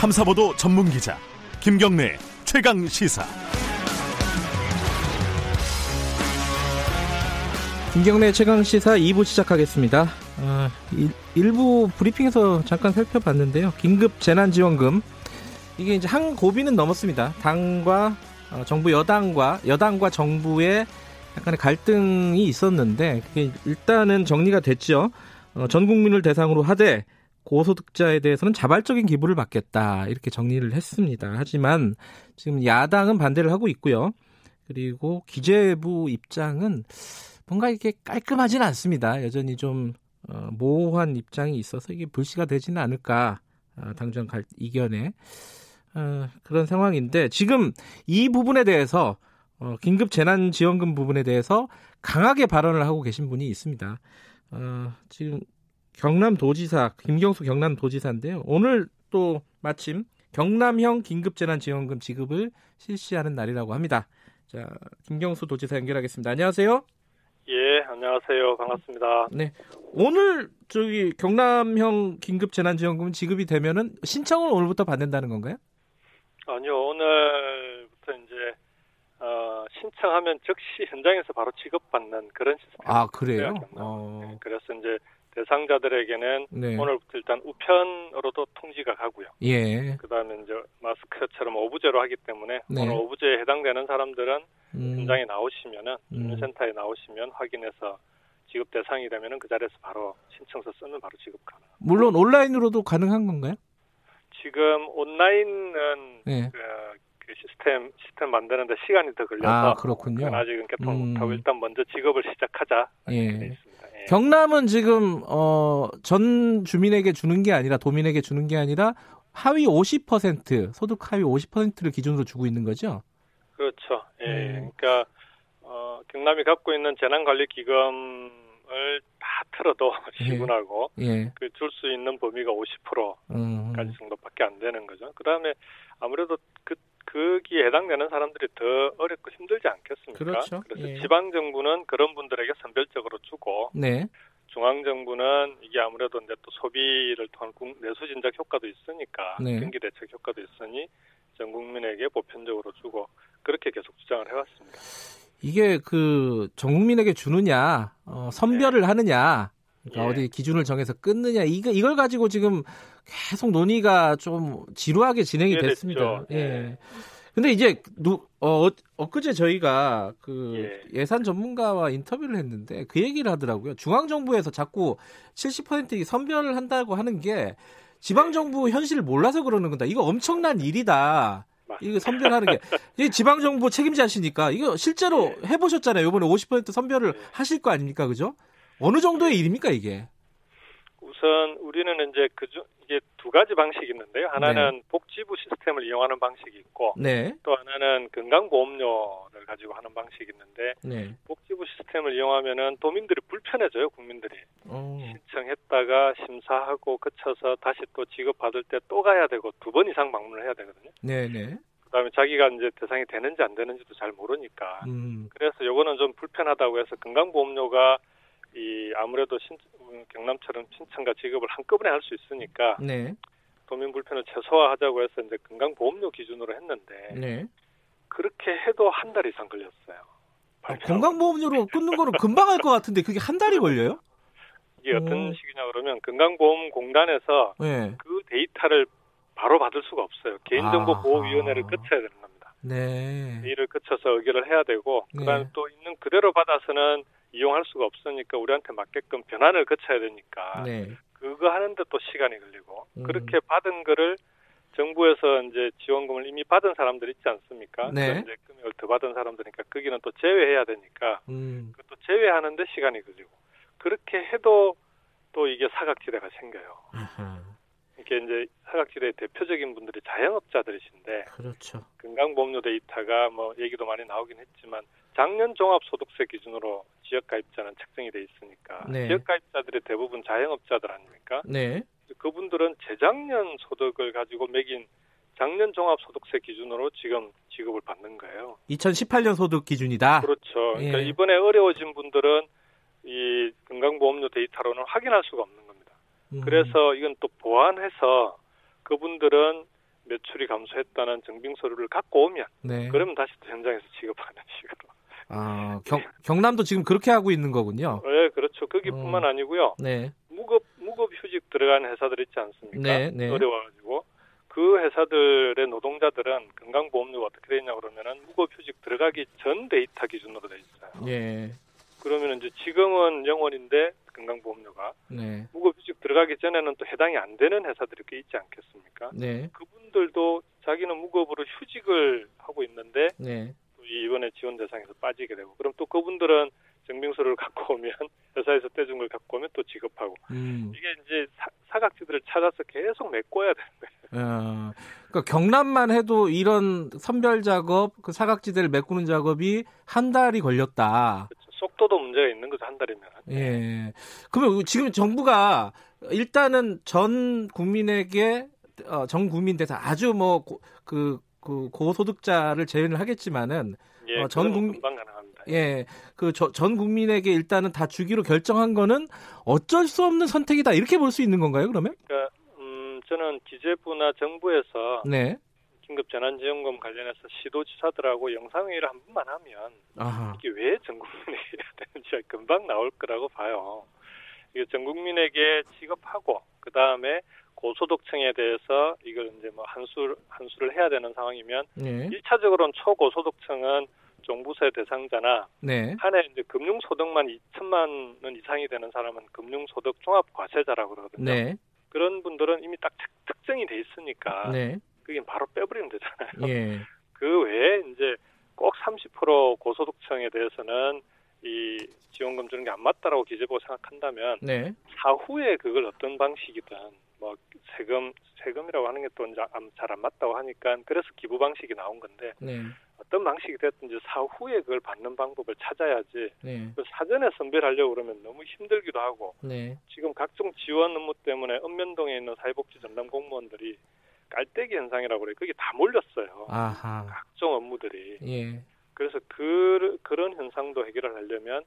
탐사보도 전문 기자 김경래 최강 시사. 김경래 최강 시사 2부 시작하겠습니다. 어, 일, 부 브리핑에서 잠깐 살펴봤는데요. 긴급 재난지원금 이게 이제 한 고비는 넘었습니다. 당과 어, 정부 여당과 여당과 정부의 약간의 갈등이 있었는데 그게 일단은 정리가 됐죠. 어, 전 국민을 대상으로 하되 고소득자에 대해서는 자발적인 기부를 받겠다 이렇게 정리를 했습니다. 하지만 지금 야당은 반대를 하고 있고요. 그리고 기재부 입장은 뭔가 이게 깔끔하지는 않습니다. 여전히 좀 어, 모호한 입장이 있어서 이게 불씨가 되지는 않을까 어, 당장 갈 이견에 어, 그런 상황인데 지금 이 부분에 대해서 어, 긴급 재난 지원금 부분에 대해서 강하게 발언을 하고 계신 분이 있습니다. 어, 지금 경남도지사 김경수 경남도지사인데요. 오늘 또 마침 경남형 긴급재난지원금 지급을 실시하는 날이라고 합니다. 자, 김경수 도지사 연결하겠습니다. 안녕하세요. 예, 안녕하세요. 반갑습니다. 네. 오늘 저기 경남형 긴급재난지원금 지급이 되면은 신청을 오늘부터 받는다는 건가요? 아니요, 오늘부터 이제 어, 신청하면 즉시 현장에서 바로 지급받는 그런 시스템. 아, 그래요? 어... 네, 그래서 이제 대상자들에게는 네. 오늘부터 일단 우편으로도 통지가 가고요. 예. 그다음에 이제 마스크처럼 오부제로 하기 때문에 네. 오늘 오부제에 해당되는 사람들은 음. 현장에 나오시면은 주민센터에 음. 나오시면 확인해서 지급 대상이 되면은 그 자리에서 바로 신청서 쓰면 바로 지급 가능. 물론 온라인으로도 가능한 건가요? 지금 온라인은 네. 그, 그 시스템 시스템 만드는데 시간이 더 걸려서 아, 그렇군요. 아직은 개통 음. 못하고 일단 먼저 지급을 시작하자. 예. 예. 경남은 지금 어, 전 주민에게 주는 게 아니라 도민에게 주는 게 아니라 하위 50% 소득 하위 50%를 기준으로 주고 있는 거죠. 그렇죠. 예. 음. 그러니까 어, 경남이 갖고 있는 재난관리기금을 다 틀어도 지분하고 예. 예. 그줄 수 있는 범위가 50%까지 음. 정도밖에 안 되는 거죠. 그다음에 아무래도 그 거기에 해당되는 사람들이 더 어렵고 힘들지 않겠습니까? 그렇죠. 그래서 예. 지방 정부는 그런 분들에게 선별적으로 주고 네. 중앙 정부는 이게 아무래도 이제 또 소비를 통한 내수 진작 효과도 있으니까 네. 경기 대책 효과도 있으니 전 국민에게 보편적으로 주고 그렇게 계속 주장을 해왔습니다. 이게 그 전 국민에게 주느냐 어, 선별을 네. 하느냐 그러니까 예. 어디 기준을 정해서 끊느냐 이거 이걸 가지고 지금 계속 논의가 좀 지루하게 진행이 됐습니다. 예. 예. 근데 이제 누, 어, 엊그제 저희가 그 예. 산 전문가와 인터뷰를 했는데 그 얘기를 하더라고요. 중앙 정부에서 자꾸 70% 선별을 한다고 하는 게 지방 정부 현실을 몰라서 그러는 거다. 이거 엄청난 일이다. 이거 선별하는 게 이 지방 정부 책임자시니까 이거 실제로 예. 해보셨잖아요. 이번에 50% 선별을 예. 하실 거 아닙니까, 그죠? 어느 정도의 일입니까 이게? 우선 우리는 이제 그 중 이게 두 가지 방식이 있는데요. 하나는 네. 복지부 시스템을 이용하는 방식이 있고 네. 또 하나는 건강보험료를 가지고 하는 방식이 있는데 네. 복지부 시스템을 이용하면은 도민들이 불편해져요. 국민들이 오. 어. 신청했다가 심사하고 그쳐서 다시 또 지급받을 때 또 가야 되고 두 번 이상 방문을 해야 되거든요. 네네. 그다음에 자기가 이제 대상이 되는지 안 되는지도 잘 모르니까 음. 그래서 요거는 좀 불편하다고 해서 건강보험료가 이 아무래도 신, 경남처럼 신청과 지급을 한꺼번에 할 수 있으니까 네. 도민 불편을 최소화하자고 해서 이제 건강보험료 기준으로 했는데 네. 그렇게 해도 한 달 이상 걸렸어요. 아, 건강보험료로 끊는 거는 금방 할 것 같은데 그게 한 달이 걸려요? 이게 어떤 식이냐 그러면 건강보험공단에서 네. 그 데이터를 바로 받을 수가 없어요. 개인정보보호위원회를 거쳐야 되는 겁니다. 네. 이를 거쳐서 의결을 해야 되고 그다음에 네. 또 있는 그대로 받아서는 이용할 수가 없으니까 우리한테 맞게끔 변환을 거쳐야 되니까 네. 그거 하는데 또 시간이 걸리고 음. 그렇게 받은 거를 정부에서 이제 지원금을 이미 받은 사람들 있지 않습니까? 네. 이제 금액을 더 받은 사람들이니까 거기는 또 제외해야 되니까 음. 그것도 제외하는데 시간이 걸리고 그렇게 해도 또 이게 사각지대가 생겨요. 아하. 이게 이제 사각지대의 대표적인 분들이 자영업자들이신데 그렇죠. 건강보험료 데이터가 뭐 얘기도 많이 나오긴 했지만 작년 종합소득세 기준으로 지역가입자는 책정이 돼 있으니까 네. 지역가입자들이 대부분 자영업자들 아닙니까? 네. 그분들은 재작년 소득을 가지고 매긴 작년 종합소득세 기준으로 지금 지급을 받는 거예요. 2018년 소득 기준이다. 그렇죠. 그러니까 예. 이번에 어려워진 분들은 이 건강보험료 데이터로는 확인할 수가 없는. 음. 그래서 이건 또 보완해서 그분들은 매출이 감소했다는 증빙 서류를 갖고 오면 네. 그러면 다시 또 현장에서 지급하는 식으로. 아, 경, 경남도 지금 그렇게 하고 있는 거군요. 네, 그렇죠. 거기뿐만 어. 아니고요. 네. 무급 무급 휴직 들어가는 회사들 있지 않습니까? 네, 네. 어려워가지고 그 회사들의 노동자들은 건강보험료가 어떻게 되냐 그러면은 무급휴직 들어가기 전 데이터 기준으로 돼 있어요. 예. 그러면 이제 지금은 영원인데 건강보험료가 네. 무급휴직 들어가기 전에는 또 해당이 안 되는 회사들이 꽤 있지 않겠습니까? 네. 그분들도 자기는 무급으로 휴직을 하고 있는데 네. 또 이번에 지원 대상에서 빠지게 되고 그럼 또 그분들은 증빙서를 갖고 오면 회사에서 떼준 걸 갖고 오면 또 지급하고 음. 이게 이제 사, 각지들을 찾아서 계속 메꿔야 되는 거예요. 어, 그러니까 경남만 해도 이런 선별 작업, 그 사각지대를 메꾸는 작업이 한 달이 걸렸다. 속도도 문제가 있는 거죠 한 달이면. 예. 그러면 지금 정부가 일단은 전 국민에게 어, 전 국민 대상 아주 뭐그 그 고소득자를 제외를 하겠지만은 예, 어, 전 국민 예, 그 전 국민에게 일단은 다 주기로 결정한 거는 어쩔 수 없는 선택이다 이렇게 볼 수 있는 건가요? 그러면? 그러니까 음, 저는 기재부나 정부에서 네. 긴급 재난지원금 관련해서 시도지사들하고 영상회의를 한 번만 하면 아하. 이게 왜 전 국민에게 되는지 금방 나올 거라고 봐요. 이게 전 국민에게 지급하고 그 다음에 고소득층에 대해서 이걸 이제 뭐 한수 한수를 해야 되는 상황이면 네. 1차적으로는 초고소득층은 종부세 대상자나 네. 한해 이제 금융소득만 2천만 원 이상이 되는 사람은 금융소득 종합과세자라고 그러거든요. 네. 그런 분들은 이미 딱 특정이 돼 있으니까 네. 그게 바로 빼버리면 되잖아요. 예. 그 외에 이제 꼭 30% 고소득층에 대해서는 이 지원금 주는 게 안 맞다라고 기재부가 생각한다면 네. 사후에 그걸 어떤 방식이든 뭐 세금 세금이라고 하는 게또잘안 맞다고 하니까 그래서 기부 방식이 나온 건데 네. 어떤 방식이 됐든지 사후에 그걸 받는 방법을 찾아야지 네. 그 사전에 선별하려고 그러면 너무 힘들기도 하고 네. 지금 각종 지원 업무 때문에 읍면동에 있는 사회복지 전담 공무원들이 깔때기 현상이라고 그래 그게 다 몰렸어요. 아하. 각종 업무들이. 예. 그래서 그 그런 현상도 해결을 하려면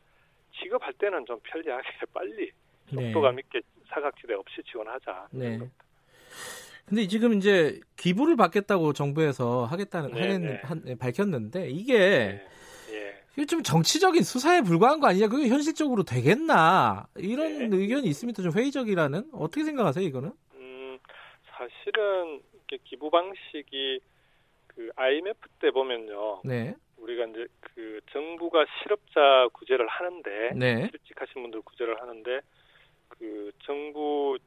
지급할 때는 좀 편리하게 빨리 네. 속도감 있게 사각지대 없이 지원하자. 네. 근데 지금 이제 기부를 받겠다고 정부에서 하겠다는 네, 하는, 네. 한, 네, 밝혔는데 이게 네, 네. 이게 좀 정치적인 수사에 불과한 거 아니냐? 그게 현실적으로 되겠나? 이런 네. 의견이 있습니다. 좀 회의적이라는 어떻게 생각하세요, 이거는? 음, 사실은 기부 방식이 그 IMF 때 보면요. 네. 우리가 이제 그 정부가 실업자 구제를 하는데 네. 실직하신 분들 구제를 하는데 그 정부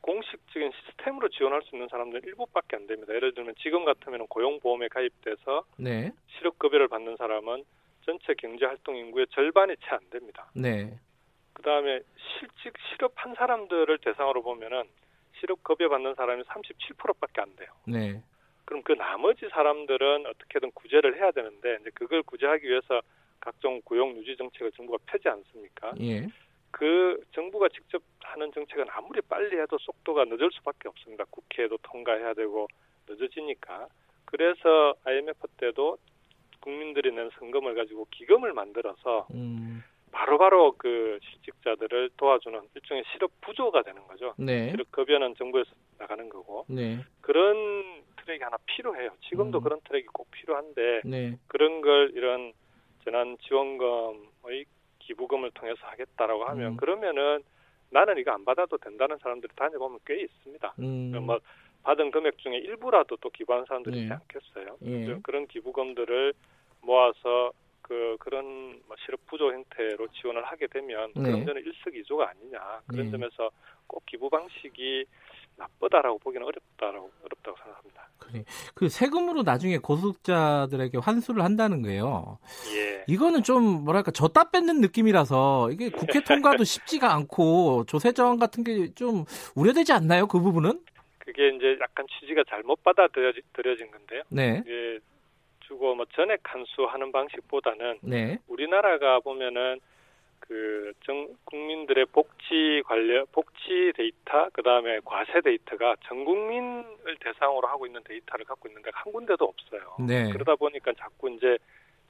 공식적인 시스템으로 지원할 수 있는 사람들은 일부밖에 안 됩니다. 예를 들면 지금 같으면 고용보험에 가입돼서 네. 실업급여를 받는 사람은 전체 경제활동 인구의 절반이 채 안 됩니다. 네. 그 다음에 실직 실업한 사람들을 대상으로 보면은 실업급여 받는 사람이 37%밖에 안 돼요. 네. 그럼 그 나머지 사람들은 어떻게든 구제를 해야 되는데 이제 그걸 구제하기 위해서 각종 고용 유지 정책을 정부가 펴지 않습니까? 예. 그 정부가 직접 하는 정책은 아무리 빨리 해도 속도가 늦을 수밖에 없습니다. 국회에도 통과해야 되고 늦어지니까. 그래서 IMF 때도 국민들이 낸 성금을 가지고 기금을 만들어서 음. 바로바로 그 실직자들을 도와주는 일종의 실업 부조가 되는 거죠. 네. 실업 급여는 정부에서 나가는 거고. 네. 그런 트랙이 하나 필요해요. 지금도 음. 그런 트랙이 꼭 필요한데 네. 그런 걸 이런 재난 지원금의 기부금을 통해서 하겠다라고 하면 음. 그러면은 나는 이거 안 받아도 된다는 사람들이 다녀보면 꽤 있습니다. 음. 뭐 받은 금액 중에 일부라도 또 기부한 사람들이 네. 있지 않겠어요. 예. 그런 기부금들을 모아서 그 그런 뭐 실업 부조 형태로 지원을 하게 되면 네. 그런 점은 일석이조가 아니냐 그런 네. 점에서 꼭 기부 방식이 나쁘다라고 보기는 어렵다라고 어렵다고 생각합니다. 그래. 그 세금으로 나중에 고소득자들에게 환수를 한다는 거예요. 예. 이거는 좀 뭐랄까 줬다 뺏는 느낌이라서 이게 국회 통과도 쉽지가 않고 조세 저항 같은 게 좀 우려되지 않나요? 그 부분은? 그게 이제 약간 취지가 잘못 받아들여진 건데요. 네. 예, 주고 뭐 전액 환수하는 방식보다는 네. 우리나라가 보면은 그 정, 국민들의 복지 관련 복지 데이터 그다음에 과세 데이터가 전 국민을 대상으로 하고 있는 데이터를 갖고 있는데 한 군데도 없어요. 네. 그러다 보니까 자꾸 이제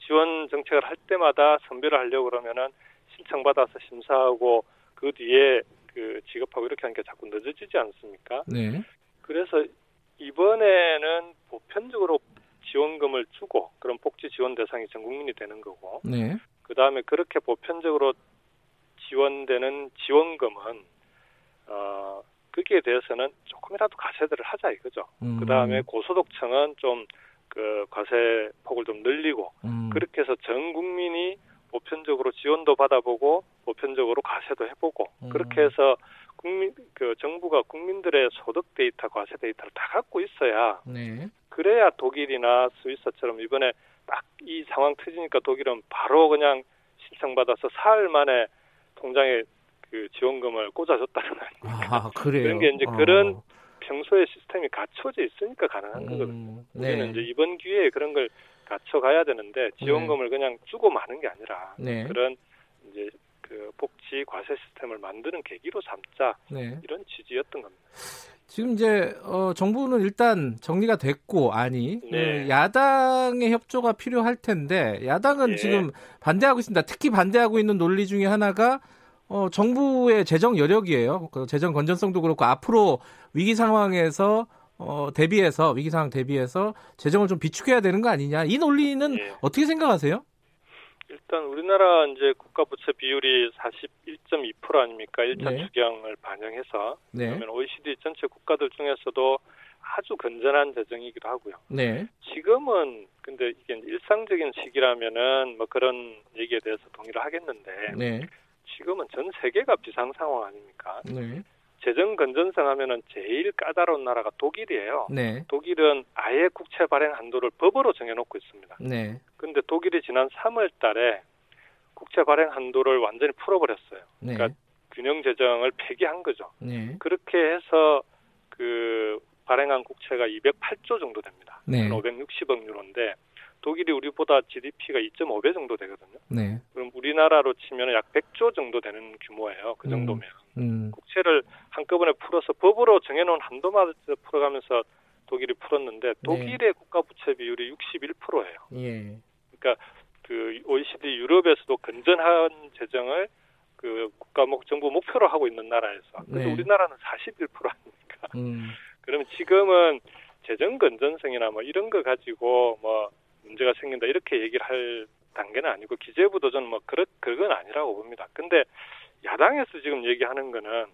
지원 정책을 할 때마다 선별을 하려고 그러면은 신청 받아서 심사하고 그 뒤에 그 지급하고 이렇게 하니까 자꾸 늦어지지 않습니까? 네. 그래서 이번에는 보편적으로 지원금을 주고 그런 복지 지원 대상이 전 국민이 되는 거고. 네. 그 다음에 그렇게 보편적으로 지원되는 지원금은 어 거기에 대해서는 조금이라도 과세들을 하자 이거죠. 음. 그 다음에 고소득층은 좀 그 과세 폭을 좀 늘리고 음. 그렇게 해서 전 국민이 보편적으로 지원도 받아보고 보편적으로 과세도 해보고 음. 그렇게 해서 국민 그 정부가 국민들의 소득 데이터, 과세 데이터를 다 갖고 있어야 네. 그래야 독일이나 스위스처럼 이번에 딱 이 상황 터지니까 독일은 바로 그냥 신청받아서 사흘 만에 통장에 그 지원금을 꽂아줬다는 거아닙니까? 아, 그래요? 그런 게 이제 어. 그런 평소에 시스템이 갖춰져 있으니까 가능한 음, 거거든요. 네. 우리는 이제 이번 기회에 그런 걸 갖춰가야 되는데 지원금을 네. 그냥 주고 마는 게 아니라 네. 그런 이제 그 복지 과세 시스템을 만드는 계기로 삼자 네. 이런 취지였던 겁니다. 지금 이제 어, 정부는 일단 정리가 됐고 아니 네. 그 야당의 협조가 필요할 텐데 야당은 네. 지금 반대하고 있습니다. 특히 반대하고 있는 논리 중에 하나가 어, 정부의 재정 여력이에요. 그 재정 건전성도 그렇고 앞으로 위기 상황에서 어, 대비해서 위기 상황 대비해서 재정을 좀 비축해야 되는 거 아니냐 이 논리는 네. 어떻게 생각하세요? 일단 우리나라 이제 국가 부채 비율이 41.2% 아닙니까? 1차 네. 추경을 반영해서 네. 그러면 OECD 전체 국가들 중에서도 아주 건전한 재정이기도 하고요. 네. 지금은 근데 이게 일상적인 시기라면은 뭐 그런 얘기에 대해서 동의를 하겠는데 네. 지금은 전 세계가 비상 상황 아닙니까? 네. 재정 건전성 하면은 제일 까다로운 나라가 독일이에요. 네. 독일은 아예 국채 발행 한도를 법으로 정해놓고 있습니다. 네. 근데 독일이 지난 3월 달에 국채 발행 한도를 완전히 풀어버렸어요. 네. 그러니까 균형 재정을 폐기한 거죠. 네. 그렇게 해서 그 발행한 국채가 208조 정도 됩니다. 네. 560억 유로인데 독일이 우리보다 GDP가 2.5배 정도 되거든요. 네. 그럼 우리나라로 치면 약 100조 정도 되는 규모예요. 그 음. 정도면. 음, 음. 국채를 한꺼번에 풀어서 법으로 정해놓은 한도마다 풀어가면서 독일이 풀었는데 네. 독일의 네. 국가 부채 비율이 61%예요. 예. 그러니까 그 OECD 유럽에서도 건전한 재정을 그 국가 목 정부 목표로 하고 있는 나라에서 근데 네. 우리나라는 41% 아닙니까? 음. 그러면 지금은 재정 건전성이나 뭐 이런 거 가지고 뭐 문제가 생긴다 이렇게 얘기를 할 단계는 아니고 기재부도 저는 뭐 그런 그건 아니라고 봅니다. 근데 야당에서 지금 얘기하는 거는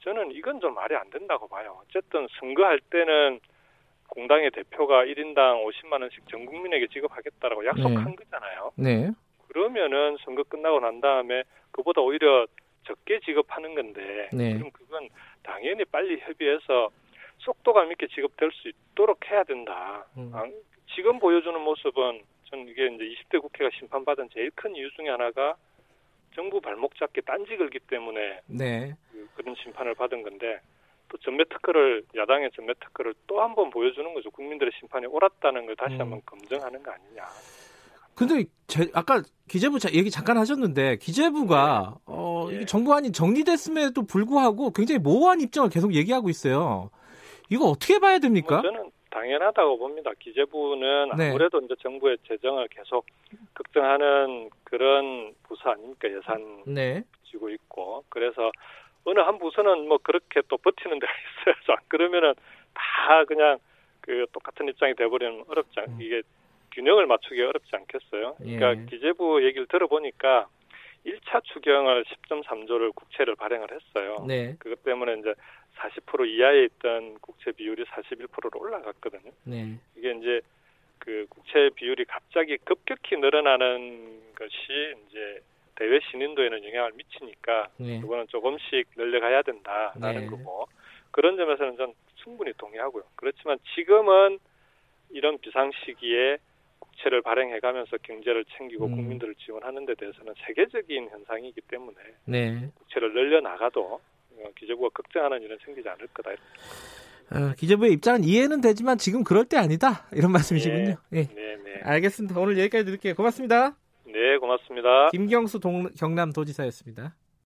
저는 이건 좀 말이 안 된다고 봐요. 어쨌든 선거할 때는 공당의 대표가 1인당 50만 원씩 전 국민에게 지급하겠다라고 약속한 네. 거잖아요. 네. 그러면은 선거 끝나고 난 다음에 그보다 오히려 적게 지급하는 건데 네. 그럼 그건 당연히 빨리 협의해서 속도감 있게 지급될 수 있도록 해야 된다. 음. 지금 보여주는 모습은 전 이게 이제 20대 국회가 심판받은 제일 큰 이유 중에 하나가 정부 발목 잡기 딴지 걸기 때문에 네. 그, 런 심판을 받은 건데 또 전매 특허를 야당의 전매 특허를 또 한 번 보여주는 거죠. 국민들의 심판이 옳았다는 걸 다시 음. 한번 검증하는 거 아니냐. 근데 제, 아까 기재부 얘기 잠깐 하셨는데 기재부가 네. 어, 네. 정부안이 정리됐음에도 불구하고 굉장히 모호한 입장을 계속 얘기하고 있어요. 이거 어떻게 봐야 됩니까? 뭐 저는 당연하다고 봅니다. 기재부는 네. 아무래도 이제 정부의 재정을 계속 걱정하는 그런 부서 아닙니까 예산 네. 지고 있고 그래서 어느 한 부서는 뭐 그렇게 또 버티는 데가 있어요. 안 그러면은 다 그냥 그 똑같은 입장이 돼버리면 어렵지 않, 음. 이게 균형을 맞추기 어렵지 않겠어요. 그러니까 예. 기재부 얘기를 들어보니까 1차 추경을 10.3조를 국채를 발행을 했어요. 네. 그것 때문에 이제 40% 이하에 있던 국채 비율이 41%로 올라갔거든요. 네. 이게 이제 그 국채 비율이 갑자기 급격히 늘어나는 것이 이제 대외 신인도에는 영향을 미치니까 네. 그거는 조금씩 늘려가야 된다라는 네. 거고 그런 점에서는 전 충분히 동의하고요. 그렇지만 지금은 이런 비상 시기에 국채를 발행해가면서 경제를 챙기고 음. 국민들을 지원하는 데 대해서는 세계적인 현상이기 때문에 네. 국채를 늘려 나가도 어, 기재부가 걱정하는 일은 생기지 않을 거다. 어, 기재부의 입장은 이해는 되지만 지금 그럴 때 아니다 이런 말씀이시군요. 네, 네. 네, 네. 알겠습니다. 오늘 여기까지 드릴게요. 고맙습니다. 네, 고맙습니다. 김경수 동, 경남도지사였습니다.